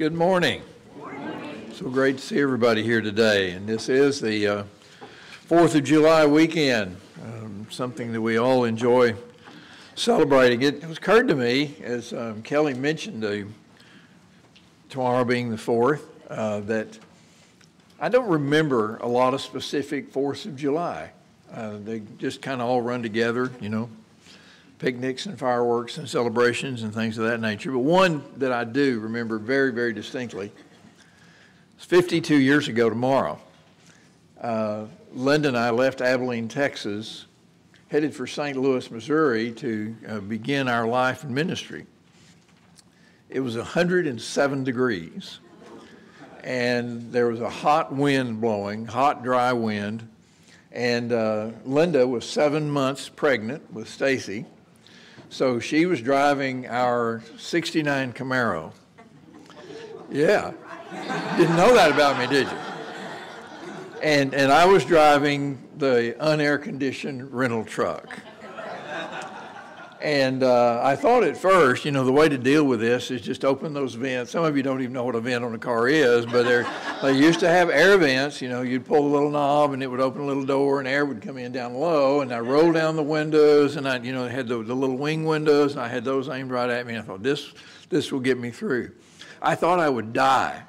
Good morning. So great to see everybody here today. And this is the uh, 4th of July weekend, um, something that we all enjoy celebrating. It, it occurred to me, as um, Kelly mentioned, uh, tomorrow being the 4th, uh, that I don't remember a lot of specific 4th of July. Uh, they just kind of all run together, you know, picnics and fireworks and celebrations and things of that nature. But one that I do remember very, very distinctly is 52 years ago tomorrow. Uh, Linda and I left Abilene, Texas, headed for St. Louis, Missouri to uh, begin our life in ministry. It was 107 degrees, and there was a hot wind blowing, hot, dry wind. And uh, Linda was seven months pregnant with Stacy so she was driving our 69 Camaro. Yeah. Didn't know that about me, did you? And, and I was driving the unair conditioned rental truck. And uh, I thought at first, you know, the way to deal with this is just open those vents. Some of you don't even know what a vent on a car is, but they used to have air vents. You know, you'd pull a little knob and it would open a little door and air would come in down low. And I rolled down the windows and I, you know, had the, the little wing windows and I had those aimed right at me. And I thought, this, this will get me through. I thought I would die.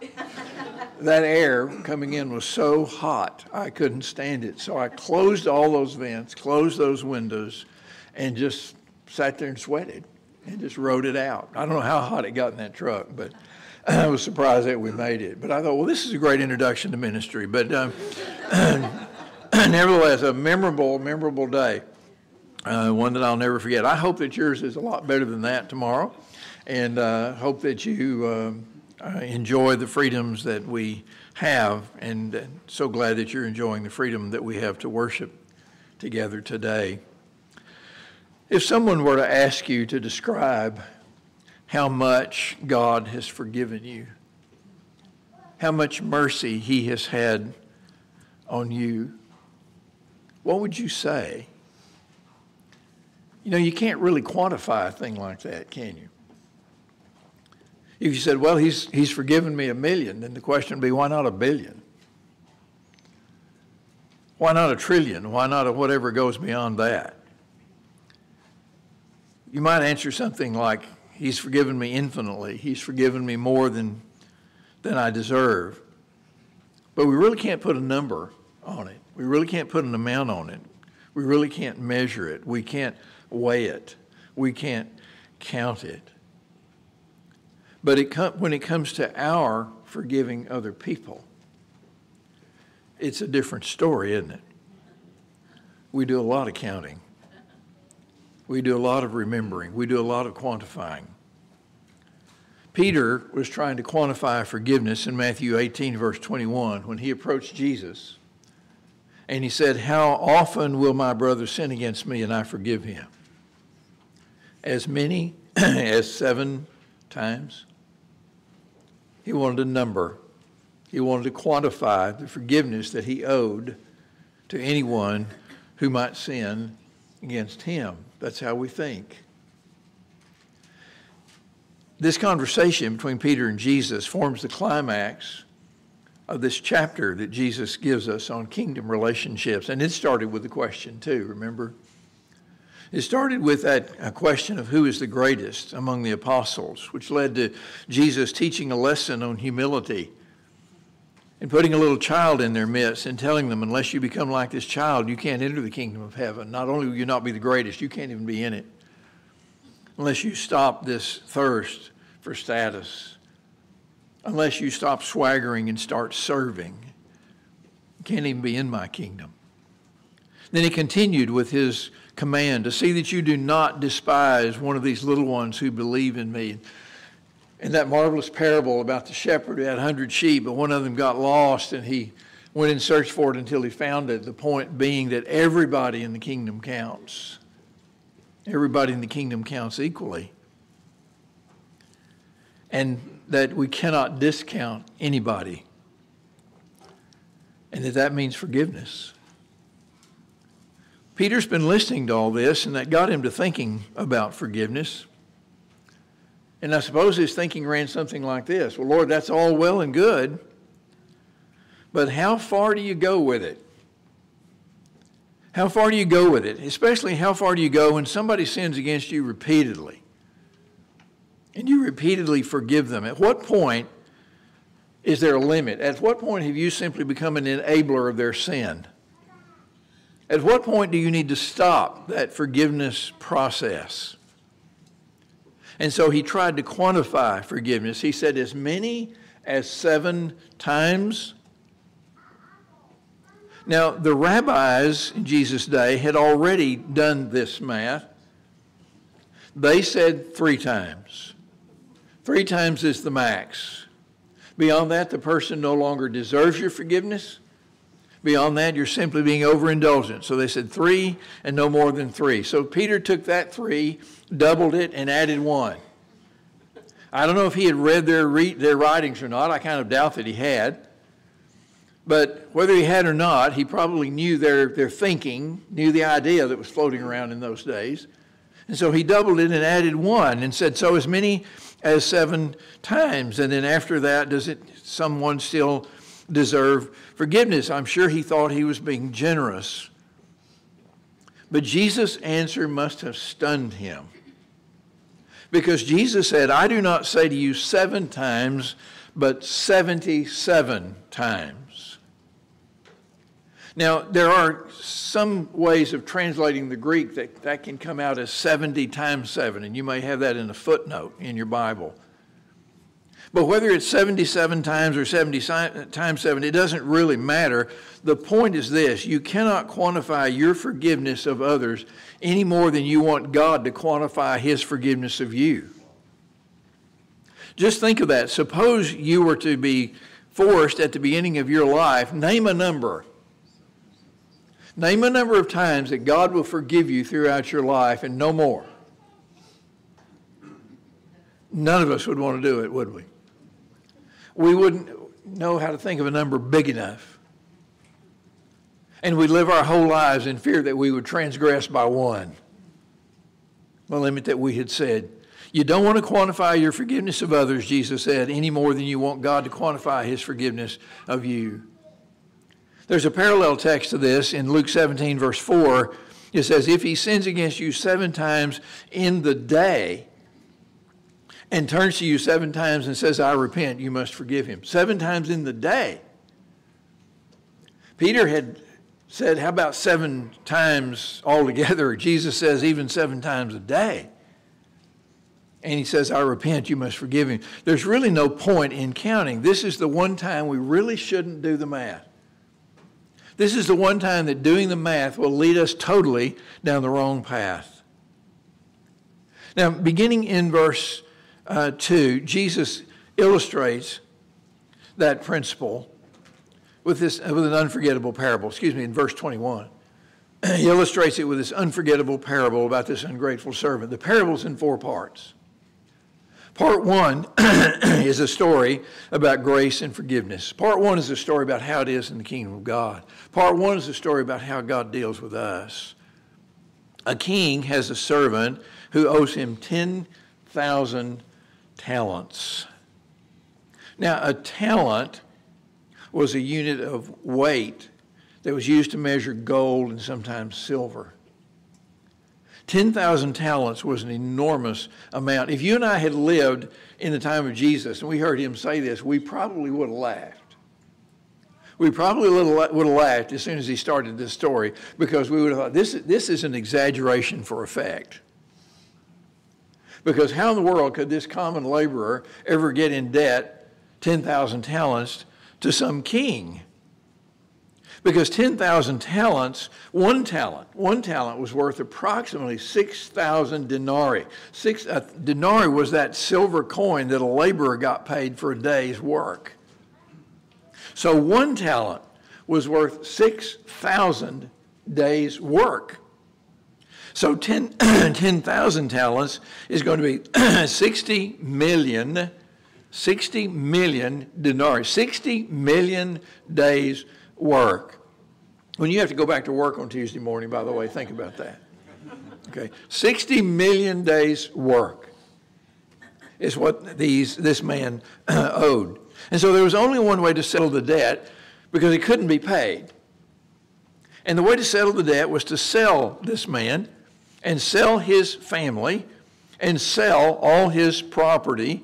that air coming in was so hot, I couldn't stand it. So I closed all those vents, closed those windows, and just sat there and sweated and just rode it out. I don't know how hot it got in that truck, but I was surprised that we made it. But I thought, well, this is a great introduction to ministry. But um, nevertheless, a memorable, memorable day, uh, one that I'll never forget. I hope that yours is a lot better than that tomorrow, and uh, hope that you uh, uh enjoy the freedoms that we have, and uh, so glad that you're enjoying the freedom that we have to worship together today. If someone were to ask you to describe how much God has forgiven you, how much mercy He has had on you, what would you say? You know, you can't really quantify a thing like that, can you? If you said, well, he's, he's forgiven me a million, then the question would be, why not a billion? Why not a trillion? Why not a whatever goes beyond that? You might answer something like, He's forgiven me infinitely. He's forgiven me more than, than I deserve. But we really can't put a number on it. We really can't put an amount on it. We really can't measure it. We can't weigh it. We can't count it. But it com- when it comes to our forgiving other people, it's a different story, isn't it? We do a lot of counting. We do a lot of remembering. We do a lot of quantifying. Peter was trying to quantify forgiveness in Matthew 18, verse 21, when he approached Jesus. And he said, How often will my brother sin against me and I forgive him? As many as seven times. He wanted a number. He wanted to quantify the forgiveness that he owed to anyone who might sin against him. That's how we think. This conversation between Peter and Jesus forms the climax of this chapter that Jesus gives us on kingdom relationships. And it started with the question, too, remember? It started with that question of who is the greatest among the apostles, which led to Jesus teaching a lesson on humility and putting a little child in their midst and telling them, unless you become like this child, you can't enter the kingdom of heaven. Not only will you not be the greatest, you can't even be in it. Unless you stop this thirst for status, unless you stop swaggering and start serving, you can't even be in my kingdom. Then he continued with his command to see that you do not despise one of these little ones who believe in me in that marvelous parable about the shepherd who had 100 sheep, but one of them got lost and he went and searched for it until he found it. The point being that everybody in the kingdom counts. Everybody in the kingdom counts equally. And that we cannot discount anybody. And that that means forgiveness. Peter's been listening to all this, and that got him to thinking about forgiveness. And I suppose his thinking ran something like this Well, Lord, that's all well and good, but how far do you go with it? How far do you go with it? Especially, how far do you go when somebody sins against you repeatedly and you repeatedly forgive them? At what point is there a limit? At what point have you simply become an enabler of their sin? At what point do you need to stop that forgiveness process? And so he tried to quantify forgiveness. He said, as many as seven times now, the rabbis in Jesus' day had already done this math. They said three times. Three times is the max. Beyond that, the person no longer deserves your forgiveness. Beyond that, you're simply being overindulgent. So they said three and no more than three. So Peter took that three, doubled it, and added one. I don't know if he had read their, re- their writings or not. I kind of doubt that he had. But whether he had or not, he probably knew their, their thinking, knew the idea that was floating around in those days. And so he doubled it and added one and said, So as many as seven times. And then after that, does it someone still deserve forgiveness? I'm sure he thought he was being generous. But Jesus' answer must have stunned him. Because Jesus said, I do not say to you seven times, but 77 times. Now, there are some ways of translating the Greek that, that can come out as 70 times 7, and you may have that in a footnote in your Bible. But whether it's 77 times or 70 times 7, it doesn't really matter. The point is this you cannot quantify your forgiveness of others any more than you want God to quantify his forgiveness of you. Just think of that. Suppose you were to be forced at the beginning of your life, name a number Name a number of times that God will forgive you throughout your life and no more. None of us would want to do it, would we? We wouldn't know how to think of a number big enough. And we'd live our whole lives in fear that we would transgress by one, the limit that we had said. You don't want to quantify your forgiveness of others, Jesus said, any more than you want God to quantify his forgiveness of you. There's a parallel text to this in Luke 17, verse 4. It says, If he sins against you seven times in the day and turns to you seven times and says, I repent, you must forgive him. Seven times in the day. Peter had said, How about seven times altogether? Jesus says, Even seven times a day. And he says, I repent, you must forgive him. There's really no point in counting. This is the one time we really shouldn't do the math. This is the one time that doing the math will lead us totally down the wrong path. Now, beginning in verse uh, 2, Jesus illustrates that principle with, this, with an unforgettable parable. Excuse me, in verse 21. he illustrates it with this unforgettable parable about this ungrateful servant. The parable's in four parts. Part one is a story about grace and forgiveness. Part one is a story about how it is in the kingdom of God. Part one is a story about how God deals with us. A king has a servant who owes him 10,000 talents. Now, a talent was a unit of weight that was used to measure gold and sometimes silver. 10,000 talents was an enormous amount. If you and I had lived in the time of Jesus and we heard him say this, we probably would have laughed. We probably would have laughed as soon as he started this story because we would have thought, this, this is an exaggeration for effect. Because how in the world could this common laborer ever get in debt 10,000 talents to some king? because 10,000 talents, one talent, one talent was worth approximately 6,000 denarii. Six, uh, denarii was that silver coin that a laborer got paid for a day's work. So one talent was worth 6,000 days' work. So 10,000 10, talents is going to be 60 million, 60 million denarii, 60 million days' work. When you have to go back to work on Tuesday morning, by the way, think about that. Okay, 60 million days' work. is what these, this man owed. And so there was only one way to settle the debt because it couldn't be paid. And the way to settle the debt was to sell this man and sell his family and sell all his property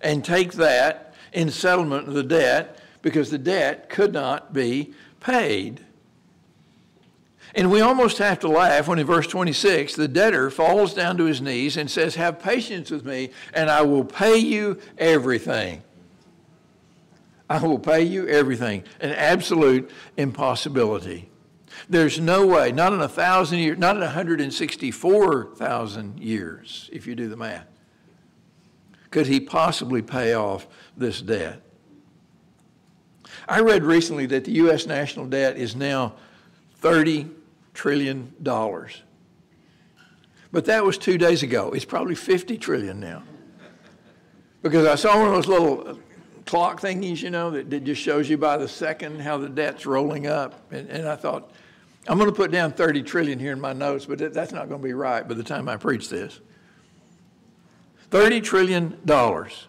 and take that in settlement of the debt because the debt could not be paid. And we almost have to laugh when in verse 26 the debtor falls down to his knees and says, Have patience with me, and I will pay you everything. I will pay you everything. An absolute impossibility. There's no way, not in a thousand years, not in 164,000 years, if you do the math, could he possibly pay off this debt. I read recently that the U.S. national debt is now 30 trillion dollars. But that was two days ago. It's probably 50 trillion now. Because I saw one of those little uh, clock thingies, you know, that, that just shows you by the second how the debt's rolling up. And, and I thought, I'm going to put down 30 trillion here in my notes, but that's not going to be right by the time I preach this. 30 trillion dollars.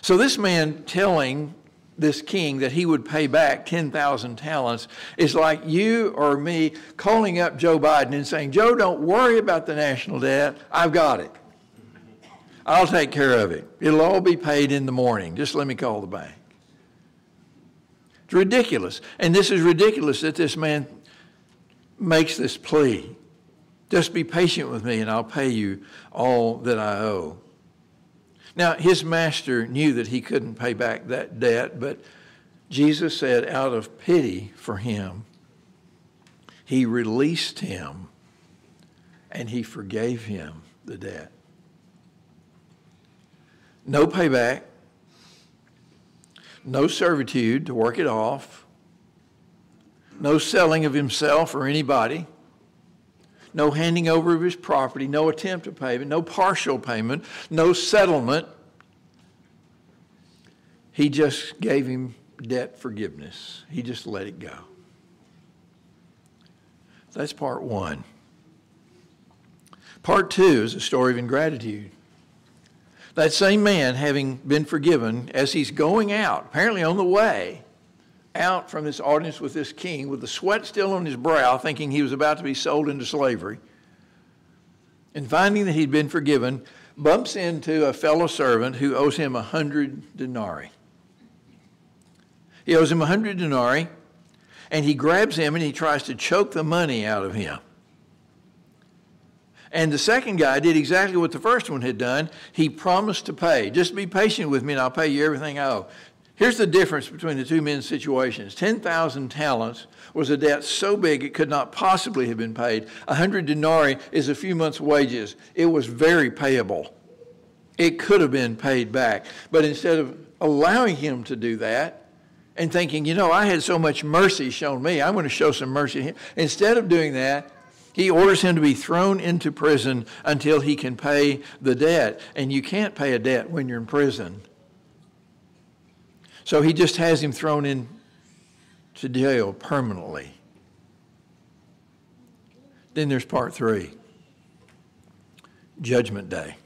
So this man telling this king that he would pay back 10,000 talents is like you or me calling up Joe Biden and saying, Joe, don't worry about the national debt. I've got it. I'll take care of it. It'll all be paid in the morning. Just let me call the bank. It's ridiculous. And this is ridiculous that this man makes this plea. Just be patient with me and I'll pay you all that I owe. Now, his master knew that he couldn't pay back that debt, but Jesus said, out of pity for him, he released him and he forgave him the debt. No payback, no servitude to work it off, no selling of himself or anybody no handing over of his property, no attempt at payment, no partial payment, no settlement. He just gave him debt forgiveness. He just let it go. That's part one. Part two is a story of ingratitude. That same man, having been forgiven, as he's going out, apparently on the way, out from this audience with this king with the sweat still on his brow, thinking he was about to be sold into slavery, and finding that he'd been forgiven, bumps into a fellow servant who owes him a hundred denarii. He owes him a hundred denarii, and he grabs him and he tries to choke the money out of him. And the second guy did exactly what the first one had done. He promised to pay. Just be patient with me and I'll pay you everything I owe. Here's the difference between the two men's situations 10,000 talents was a debt so big it could not possibly have been paid. 100 denarii is a few months' wages. It was very payable. It could have been paid back. But instead of allowing him to do that and thinking, you know, I had so much mercy shown me, I'm going to show some mercy. Instead of doing that, he orders him to be thrown into prison until he can pay the debt. And you can't pay a debt when you're in prison. So he just has him thrown in to jail permanently. Then there's part three Judgment Day.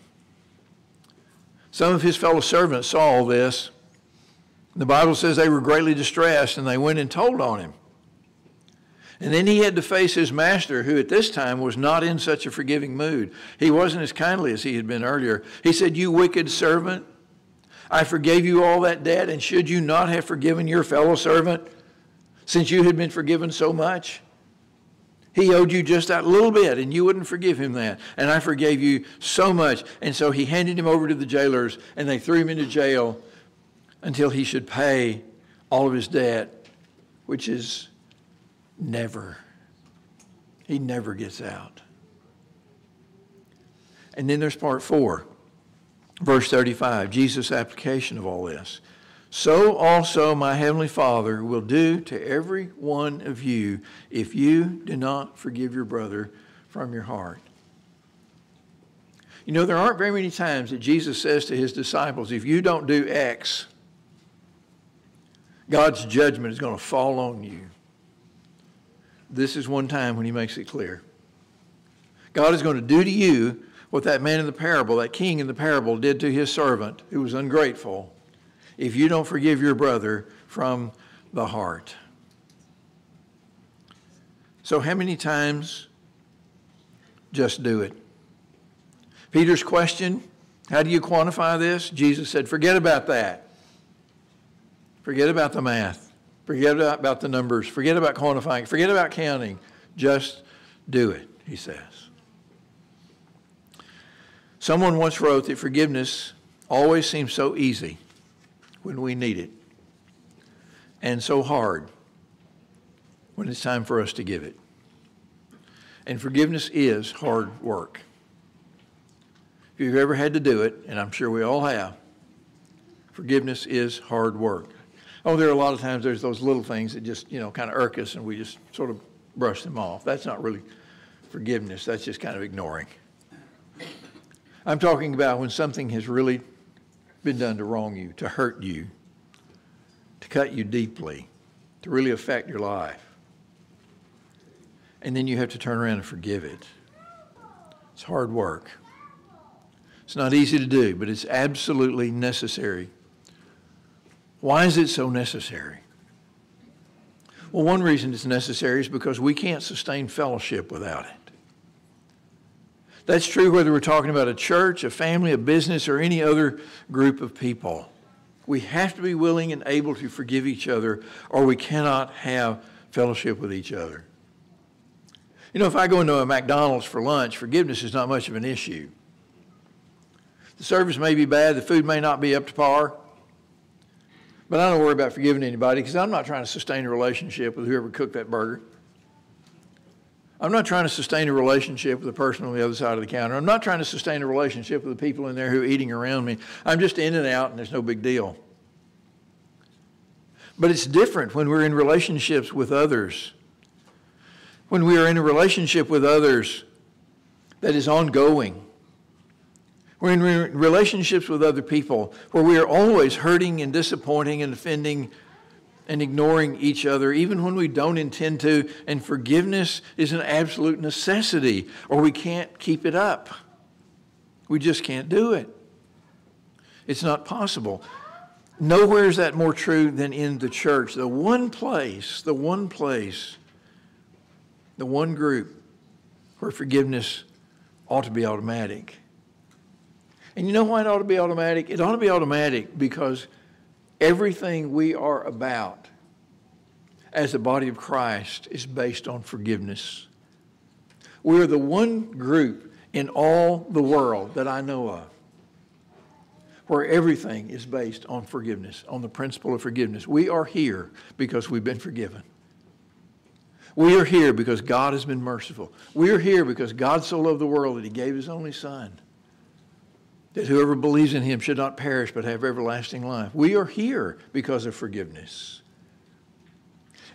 Some of his fellow servants saw all this. The Bible says they were greatly distressed and they went and told on him. And then he had to face his master, who at this time was not in such a forgiving mood. He wasn't as kindly as he had been earlier. He said, You wicked servant, I forgave you all that debt, and should you not have forgiven your fellow servant since you had been forgiven so much? He owed you just that little bit, and you wouldn't forgive him that. And I forgave you so much. And so he handed him over to the jailers, and they threw him into jail until he should pay all of his debt, which is never. He never gets out. And then there's part four. Verse 35, Jesus' application of all this. So also my heavenly Father will do to every one of you if you do not forgive your brother from your heart. You know, there aren't very many times that Jesus says to his disciples, if you don't do X, God's judgment is going to fall on you. This is one time when he makes it clear. God is going to do to you what that man in the parable, that king in the parable, did to his servant who was ungrateful if you don't forgive your brother from the heart. So, how many times just do it? Peter's question how do you quantify this? Jesus said, forget about that. Forget about the math. Forget about the numbers. Forget about quantifying. Forget about counting. Just do it, he says. Someone once wrote that forgiveness always seems so easy when we need it and so hard when it's time for us to give it. And forgiveness is hard work. If you've ever had to do it, and I'm sure we all have, forgiveness is hard work. Oh, there are a lot of times there's those little things that just, you know, kind of irk us and we just sort of brush them off. That's not really forgiveness, that's just kind of ignoring. I'm talking about when something has really been done to wrong you, to hurt you, to cut you deeply, to really affect your life. And then you have to turn around and forgive it. It's hard work. It's not easy to do, but it's absolutely necessary. Why is it so necessary? Well, one reason it's necessary is because we can't sustain fellowship without it. That's true whether we're talking about a church, a family, a business, or any other group of people. We have to be willing and able to forgive each other, or we cannot have fellowship with each other. You know, if I go into a McDonald's for lunch, forgiveness is not much of an issue. The service may be bad, the food may not be up to par. But I don't worry about forgiving anybody because I'm not trying to sustain a relationship with whoever cooked that burger. I'm not trying to sustain a relationship with the person on the other side of the counter. I'm not trying to sustain a relationship with the people in there who are eating around me. I'm just in and out, and there's no big deal. But it's different when we're in relationships with others. When we are in a relationship with others that is ongoing, we're in re- relationships with other people where we are always hurting and disappointing and offending and ignoring each other, even when we don't intend to. And forgiveness is an absolute necessity, or we can't keep it up. We just can't do it. It's not possible. Nowhere is that more true than in the church. The one place, the one place, the one group where forgiveness ought to be automatic and you know why it ought to be automatic? It ought to be automatic because everything we are about as the body of Christ is based on forgiveness. We are the one group in all the world that I know of where everything is based on forgiveness, on the principle of forgiveness. We are here because we've been forgiven. We are here because God has been merciful. We are here because God so loved the world that he gave his only son that whoever believes in him should not perish but have everlasting life. We are here because of forgiveness.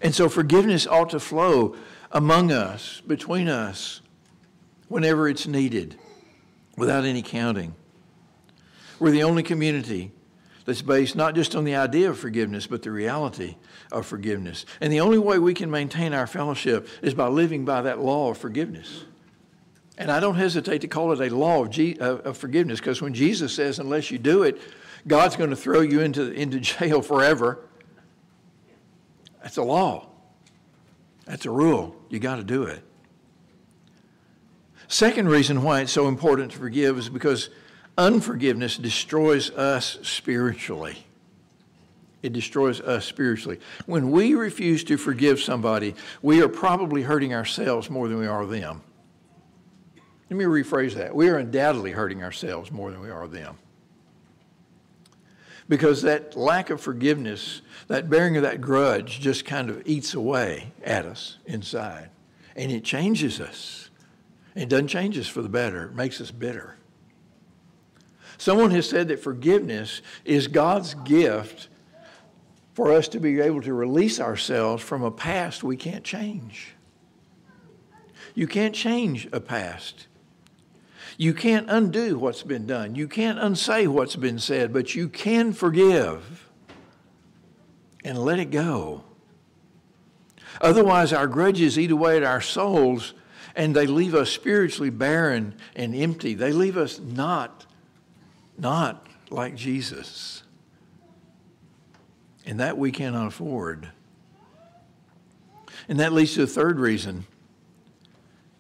And so forgiveness ought to flow among us, between us, whenever it's needed, without any counting. We're the only community that's based not just on the idea of forgiveness, but the reality of forgiveness. And the only way we can maintain our fellowship is by living by that law of forgiveness. And I don't hesitate to call it a law of, of forgiveness because when Jesus says, unless you do it, God's going to throw you into, into jail forever, that's a law. That's a rule. You got to do it. Second reason why it's so important to forgive is because unforgiveness destroys us spiritually. It destroys us spiritually. When we refuse to forgive somebody, we are probably hurting ourselves more than we are them. Let me rephrase that. We are undoubtedly hurting ourselves more than we are them. Because that lack of forgiveness, that bearing of that grudge, just kind of eats away at us inside. And it changes us. It doesn't change us for the better, it makes us bitter. Someone has said that forgiveness is God's gift for us to be able to release ourselves from a past we can't change. You can't change a past. You can't undo what's been done. You can't unsay what's been said, but you can forgive and let it go. Otherwise, our grudges eat away at our souls, and they leave us spiritually barren and empty. They leave us not, not like Jesus. And that we cannot afford. And that leads to a third reason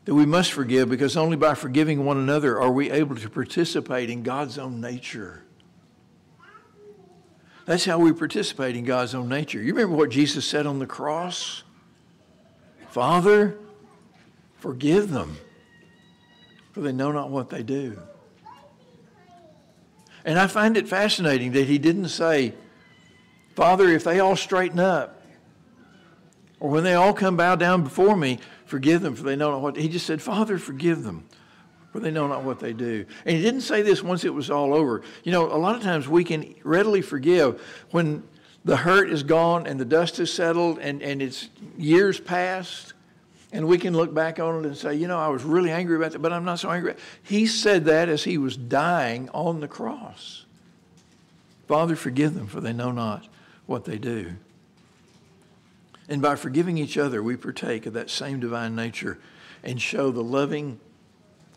that we must forgive because only by forgiving one another are we able to participate in God's own nature. That's how we participate in God's own nature. You remember what Jesus said on the cross? Father, forgive them, for they know not what they do. And I find it fascinating that he didn't say, Father, if they all straighten up, or when they all come bow down before me, forgive them, for they know not what. He just said, Father, forgive them, for they know not what they do. And he didn't say this once it was all over. You know, a lot of times we can readily forgive when the hurt is gone and the dust is settled and, and it's years past. And we can look back on it and say, you know, I was really angry about that, but I'm not so angry. He said that as he was dying on the cross. Father, forgive them, for they know not what they do. And by forgiving each other, we partake of that same divine nature and show the loving,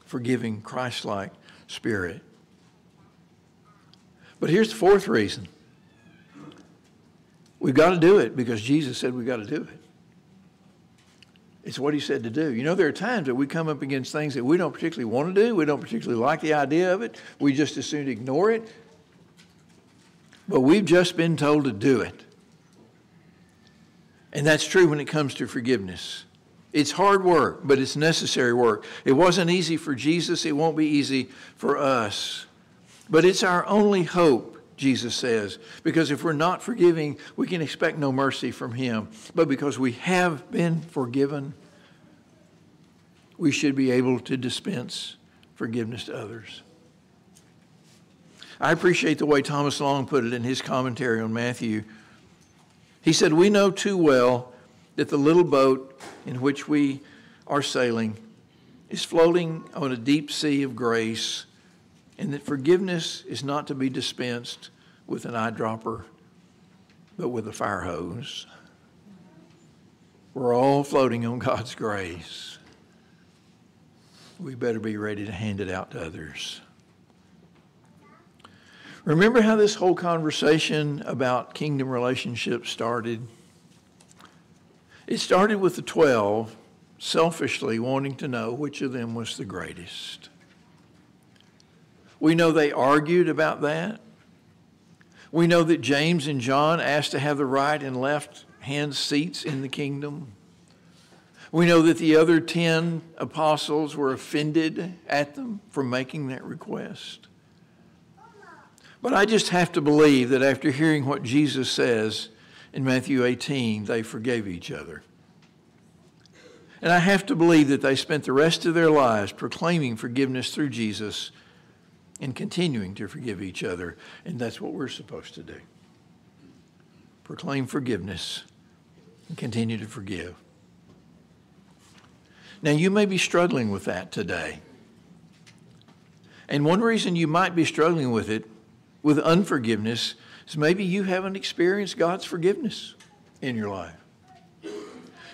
forgiving, Christ like spirit. But here's the fourth reason we've got to do it because Jesus said we've got to do it. It's what he said to do. You know, there are times that we come up against things that we don't particularly want to do. We don't particularly like the idea of it. We just as soon ignore it. But we've just been told to do it. And that's true when it comes to forgiveness. It's hard work, but it's necessary work. It wasn't easy for Jesus, it won't be easy for us. But it's our only hope Jesus says. Because if we're not forgiving, we can expect no mercy from Him. But because we have been forgiven, we should be able to dispense forgiveness to others. I appreciate the way Thomas Long put it in his commentary on Matthew. He said, We know too well that the little boat in which we are sailing is floating on a deep sea of grace and that forgiveness is not to be dispensed with an eyedropper, but with a fire hose. We're all floating on God's grace. We better be ready to hand it out to others. Remember how this whole conversation about kingdom relationships started? It started with the 12 selfishly wanting to know which of them was the greatest. We know they argued about that. We know that James and John asked to have the right and left hand seats in the kingdom. We know that the other 10 apostles were offended at them for making that request. But I just have to believe that after hearing what Jesus says in Matthew 18, they forgave each other. And I have to believe that they spent the rest of their lives proclaiming forgiveness through Jesus and continuing to forgive each other. And that's what we're supposed to do proclaim forgiveness and continue to forgive. Now, you may be struggling with that today. And one reason you might be struggling with it, with unforgiveness, is maybe you haven't experienced God's forgiveness in your life.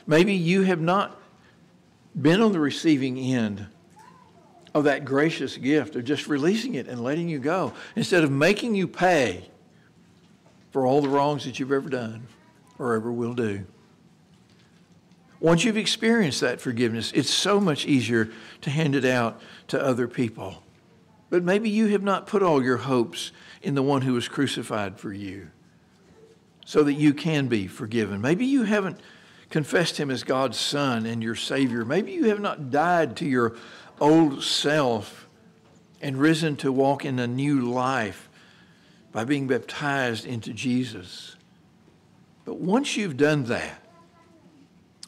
Maybe you have not been on the receiving end of that gracious gift of just releasing it and letting you go instead of making you pay for all the wrongs that you've ever done or ever will do. Once you've experienced that forgiveness, it's so much easier to hand it out to other people. But maybe you have not put all your hopes in the one who was crucified for you so that you can be forgiven. Maybe you haven't confessed him as God's son and your Savior. Maybe you have not died to your old self and risen to walk in a new life by being baptized into Jesus. But once you've done that,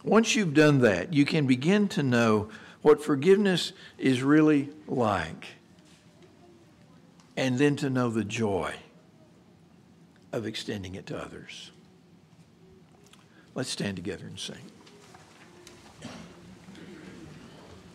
once you've done that, you can begin to know what forgiveness is really like. And then to know the joy of extending it to others. Let's stand together and sing.